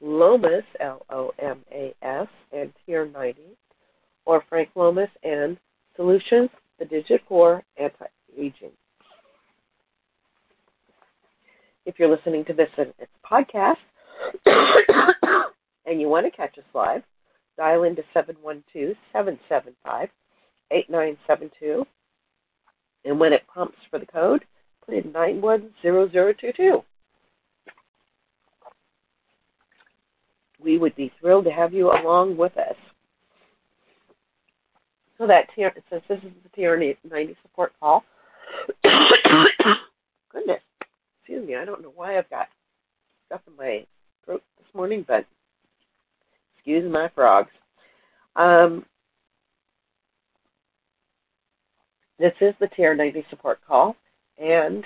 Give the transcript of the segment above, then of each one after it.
Lomas L O M A S and TR90 or Frank Lomas and Solutions, the Digit 4 Anti-Aging. If you're listening to this in its podcast and you want to catch us live, dial into 712-775-8972 and when it prompts for the code, put in 910022. We would be thrilled to have you along with us. So that tier, since this is the TR90 support call, goodness, excuse me, I don't know why I've got stuff in my throat this morning, but excuse my frogs. Um, this is the TR90 support call, and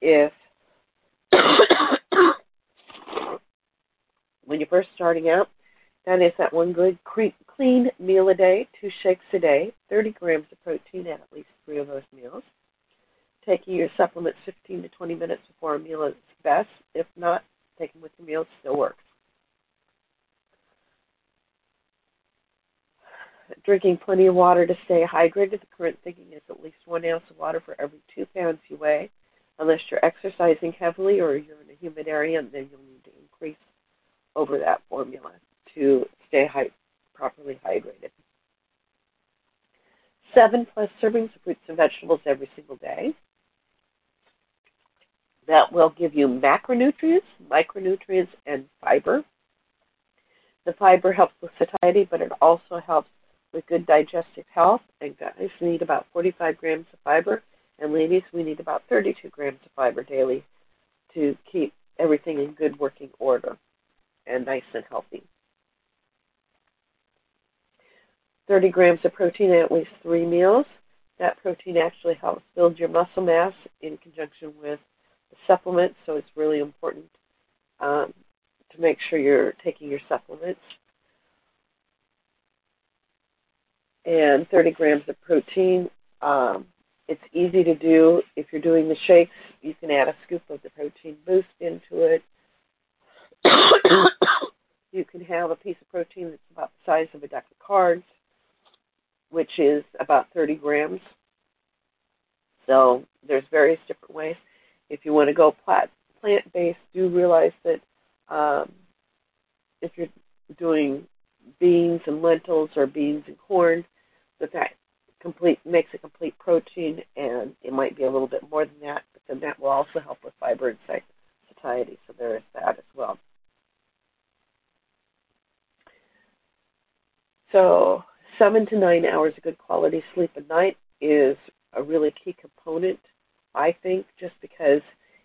if you're first starting out, that is that one good clean meal a day, two shakes a day, 30 grams of protein at at least three of those meals. Taking your supplements 15 to 20 minutes before a meal is best. If not, taking with your meals still works. Drinking plenty of water to stay hydrated. The current thinking is at least one ounce of water for every two pounds you weigh. Unless you're exercising heavily or you're in a humid area, then you'll need to increase over that formula to stay hy- properly hydrated. Seven plus servings of fruits and vegetables every single day. That will give you macronutrients, micronutrients, and fiber. The fiber helps with satiety, but it also helps with good digestive health. And guys need about 45 grams of fiber, and ladies, we need about 32 grams of fiber daily to keep everything in good working order and nice and healthy. 30 grams of protein at least three meals. That protein actually helps build your muscle mass in conjunction with the supplements, so it's really important um, to make sure you're taking your supplements. And 30 grams of protein. Um, it's easy to do. If you're doing the shakes, you can add a scoop of the protein boost into it. You can have a piece of protein that's about the size of a deck of cards, which is about 30 grams. So there's various different ways. If you want to go plant-based, do realize that um, if you're doing beans and lentils or beans and corn, that that complete makes a complete protein, and it might be a little bit more than that, but then that will also help with fiber and satiety. So there is that as well. So seven to nine hours of good quality sleep a night is a really key component, I think, just because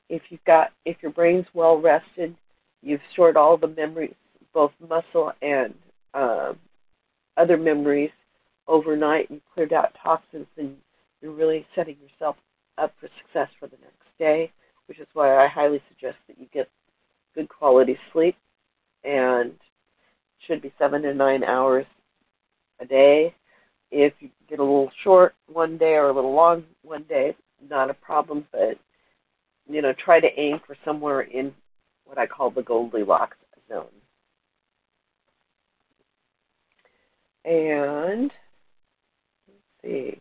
if you've got if your brain's well rested, you've stored all the memories, both muscle and um, other memories overnight, you cleared out toxins, and you're really setting yourself up for success for the next day. Which is why I highly suggest that you get good quality sleep, and should be seven to nine hours a day. If you get a little short one day or a little long one day, not a problem, but you know, try to aim for somewhere in what I call the Goldilocks zone. And let's see,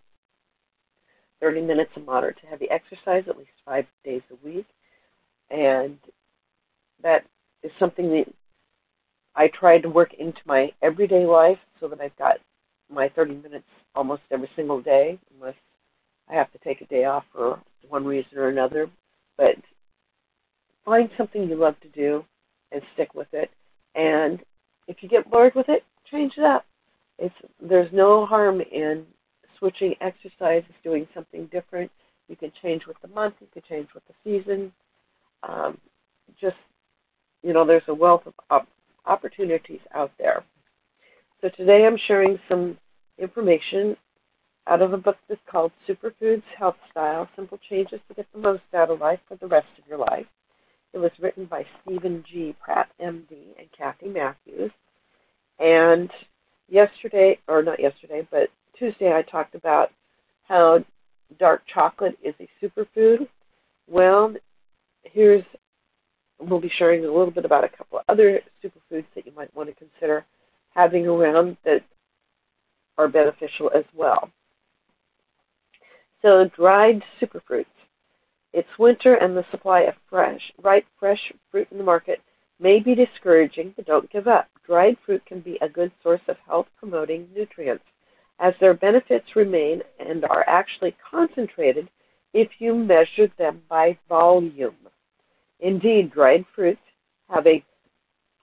30 minutes of moderate to heavy exercise at least five days a week. And that is something that I try to work into my everyday life so that I've got my 30 minutes almost every single day, unless I have to take a day off for one reason or another. But find something you love to do and stick with it. And if you get bored with it, change it up. It's there's no harm in switching exercises, doing something different. You can change with the month, you can change with the season. Um, just you know, there's a wealth of opportunities out there. So today I'm sharing some information out of a book that's called Superfoods Health Style Simple Changes to Get the Most Out of Life for the Rest of Your Life. It was written by Steven G. Pratt, MD, and Kathy Matthews. And yesterday, or not yesterday, but Tuesday, I talked about how dark chocolate is a superfood. Well, here's we'll be sharing a little bit about a couple of other superfoods that you might want to consider having around that are beneficial as well. So, dried superfruits. It's winter and the supply of fresh, ripe, fresh fruit in the market may be discouraging, but don't give up. Dried fruit can be a good source of health promoting nutrients, as their benefits remain and are actually concentrated if you measure them by volume. Indeed, dried fruits have a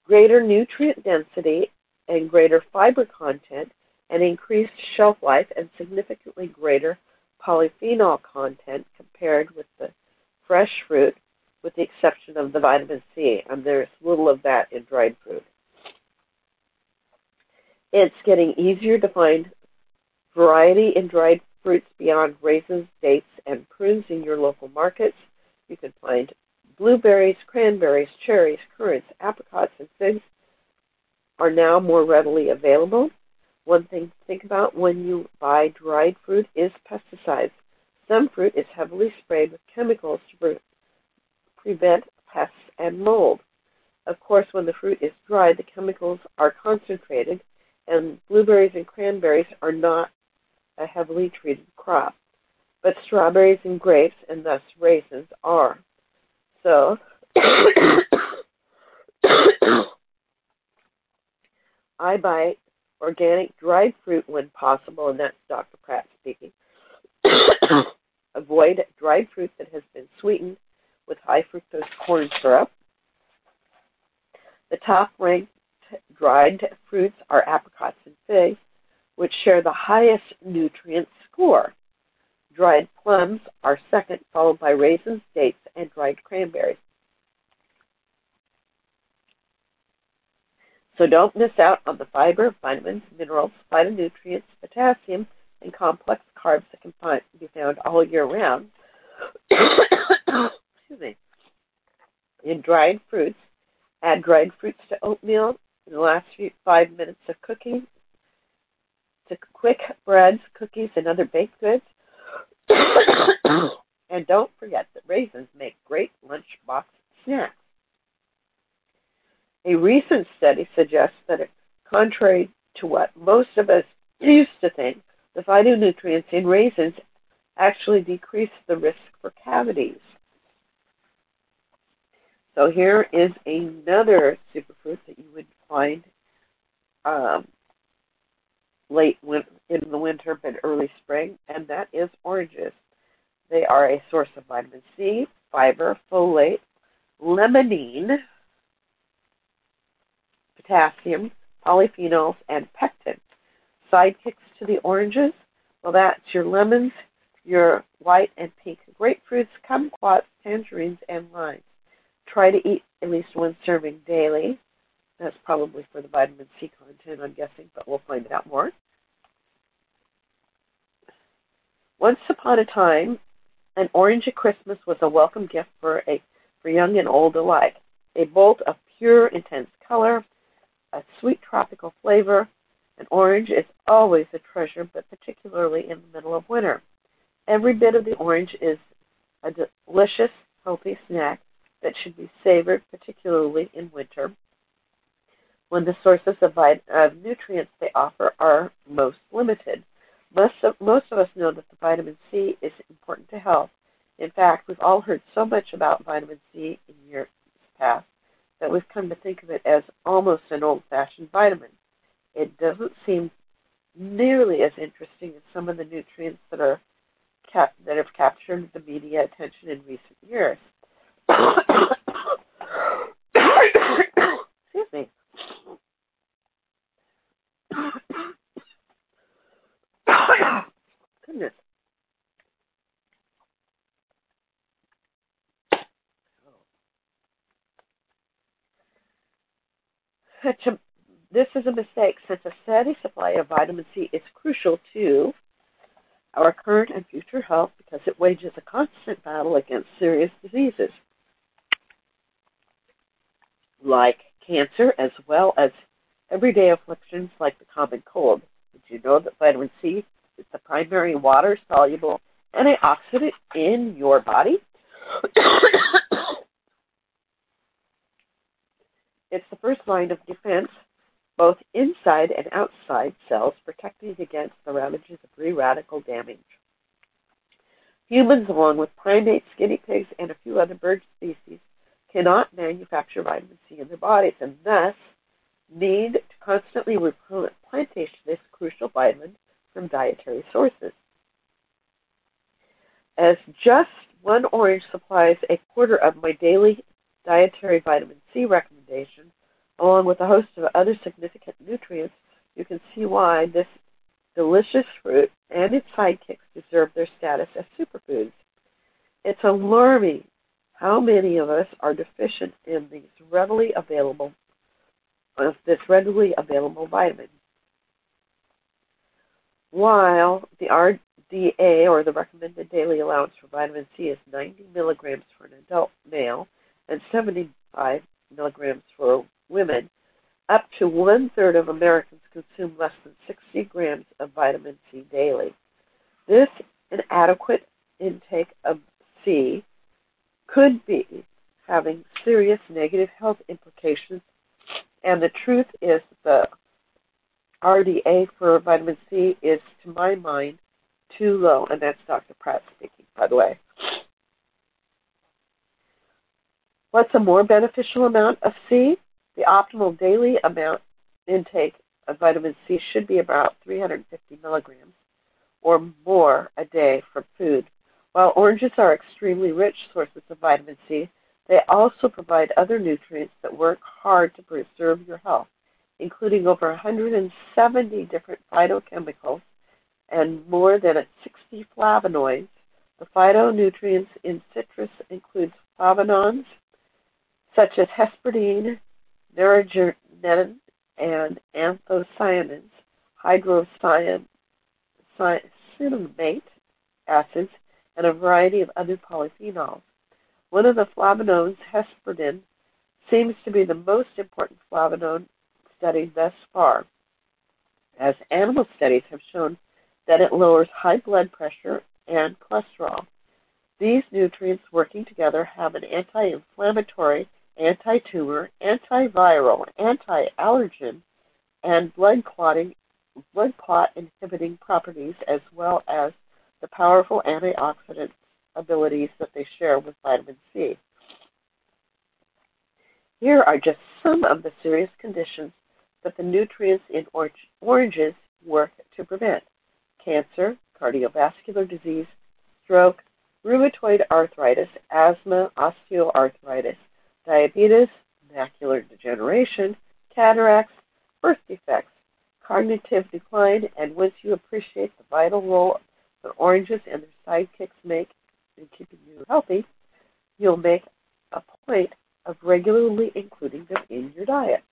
greater nutrient density and greater fiber content and increased shelf life and significantly greater polyphenol content compared with the fresh fruit, with the exception of the vitamin C, and there's little of that in dried fruit. It's getting easier to find variety in dried fruits beyond raisins, dates, and prunes in your local markets. You can find blueberries, cranberries, cherries, currants, apricots, and figs are now more readily available. One thing to think about when you buy dried fruit is pesticides. Some fruit is heavily sprayed with chemicals to prevent pests and mold. Of course, when the fruit is dried, the chemicals are concentrated, and blueberries and cranberries are not a heavily treated crop. But strawberries and grapes, and thus raisins, are. So, I buy organic dried fruit when possible, and that's Dr. Pratt speaking. Avoid dried fruit that has been sweetened with high fructose corn syrup. The top ranked dried fruits are apricots and figs, which share the highest nutrient score. Dried plums are second, followed by raisins, dates, and dried cranberries. So don't miss out on the fiber, vitamins, minerals, phytonutrients, potassium, and complex carbs that can find, be found all year round. Excuse me. In dried fruits, add dried fruits to oatmeal in the last few, five minutes of cooking, to quick breads, cookies, and other baked goods. and don't forget that raisins make great lunchbox snacks. A recent study suggests that, contrary to what most of us used to think, the phytonutrients in raisins actually decrease the risk for cavities. So here is another superfruit that you would find um, late win- in the winter but early spring, and that is oranges. They are a source of vitamin C, fiber, folate, limonene, potassium, polyphenols, and pectin. Sidekicks to the oranges, well, that's your lemons, your white and pink grapefruits, kumquats, tangerines, and limes. Try to eat at least one serving daily. That's probably for the vitamin C content, I'm guessing, but we'll find out more. Once upon a time, an orange at Christmas was a welcome gift for a for young and old alike. A bolt of pure, intense color, a sweet tropical flavor. An orange is always a treasure, but particularly in the middle of winter. Every bit of the orange is a delicious, healthy snack that should be savored, particularly in winter, when the sources of, nutrients they offer are most limited. Most of, most of us know that the vitamin C is important to health. In fact, we've all heard so much about vitamin C in years past that we've come to think of it as almost an old fashioned vitamin. It doesn't seem nearly as interesting as some of the nutrients that are cap- that have captured the media attention in recent years. Excuse me. Goodness. Such a this is a mistake since a steady supply of vitamin C is crucial to our current and future health because it wages a constant battle against serious diseases like cancer as well as everyday afflictions like the common cold. Did you know that vitamin C is the primary water soluble antioxidant in your body? it's the first line of defense both inside and outside cells, protecting against the ravages of free radical damage. Humans, along with primates, guinea pigs, and a few other bird species, cannot manufacture vitamin C in their bodies and thus need to constantly replenish this crucial vitamin from dietary sources. As just one orange supplies a quarter of my daily dietary vitamin C recommendation, along with a host of other significant nutrients, you can see why this delicious fruit and its sidekicks deserve their status as superfoods. It's alarming how many of us are deficient in these readily available of this readily available vitamin. While the RDA or the recommended daily allowance for vitamin C is 90 milligrams for an adult male and 75 milligrams for women, up to one third of Americans consume less than 60 grams of vitamin C daily. This inadequate intake of C could be having serious negative health implications, and the truth is the RDA for vitamin C is, to my mind, too low, and that's Dr. Pratt speaking, by the way. What's a more beneficial amount of C? The optimal daily amount intake of vitamin C should be about 350 milligrams or more a day from food. While oranges are extremely rich sources of vitamin C, they also provide other nutrients that work hard to preserve your health, including over 170 different phytochemicals and more than 60 flavonoids. The phytonutrients in citrus include flavonoids such as hesperidin, neogenin, and anthocyanins, hydroxycinnamic acids, and a variety of other polyphenols. One of the flavonoids, hesperidin, seems to be the most important flavonoid studied thus far, as animal studies have shown that it lowers high blood pressure and cholesterol. These nutrients working together have an anti inflammatory anti-tumor, antiviral, anti-allergen, and blood clotting, blood clot inhibiting properties, as well as the powerful antioxidant abilities that they share with vitamin C. Here are just some of the serious conditions that the nutrients in oranges work to prevent cancer, cardiovascular disease, stroke, rheumatoid arthritis, asthma, osteoarthritis, diabetes, macular degeneration, cataracts, birth defects, cognitive decline, and once you appreciate the vital role that oranges and their sidekicks make in keeping you healthy, you'll make a point of regularly including them in your diet.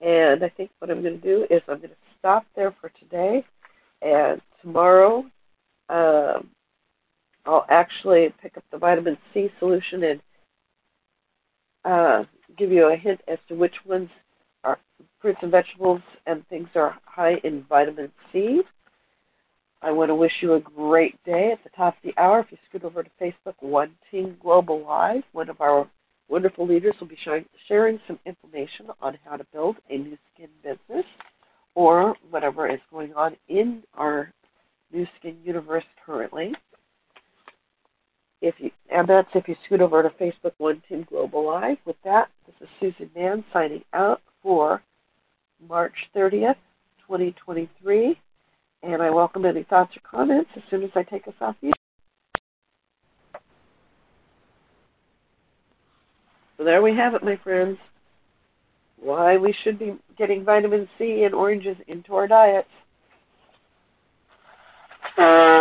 And I think what I'm going to do is I'm going to stop there for today. And tomorrow, um, I'll actually pick up the vitamin C solution and uh, give you a hint as to which ones are fruits and vegetables and things are high in vitamin C. I want to wish you a great day at the top of the hour. If you scoot over to Facebook, One Team Global Live, one of our wonderful leaders will be sharing some information on how to build a Nu Skin business or whatever is going on in our Nu Skin universe currently if you and that's if you scoot over to Facebook One Team Global Live. With that, this is Susan Mahon signing out for March 30th, 2023, and I welcome any thoughts or comments as soon as I take us off the. So there we have it, my friends. Why we should be getting vitamin C and oranges into our diets. Uh,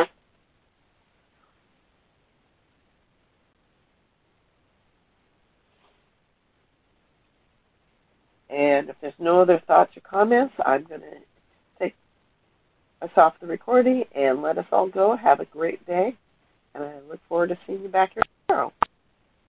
And if there's no other thoughts or comments, I'm going to take us off the recording and let us all go. Have a great day. And I look forward to seeing you back here tomorrow.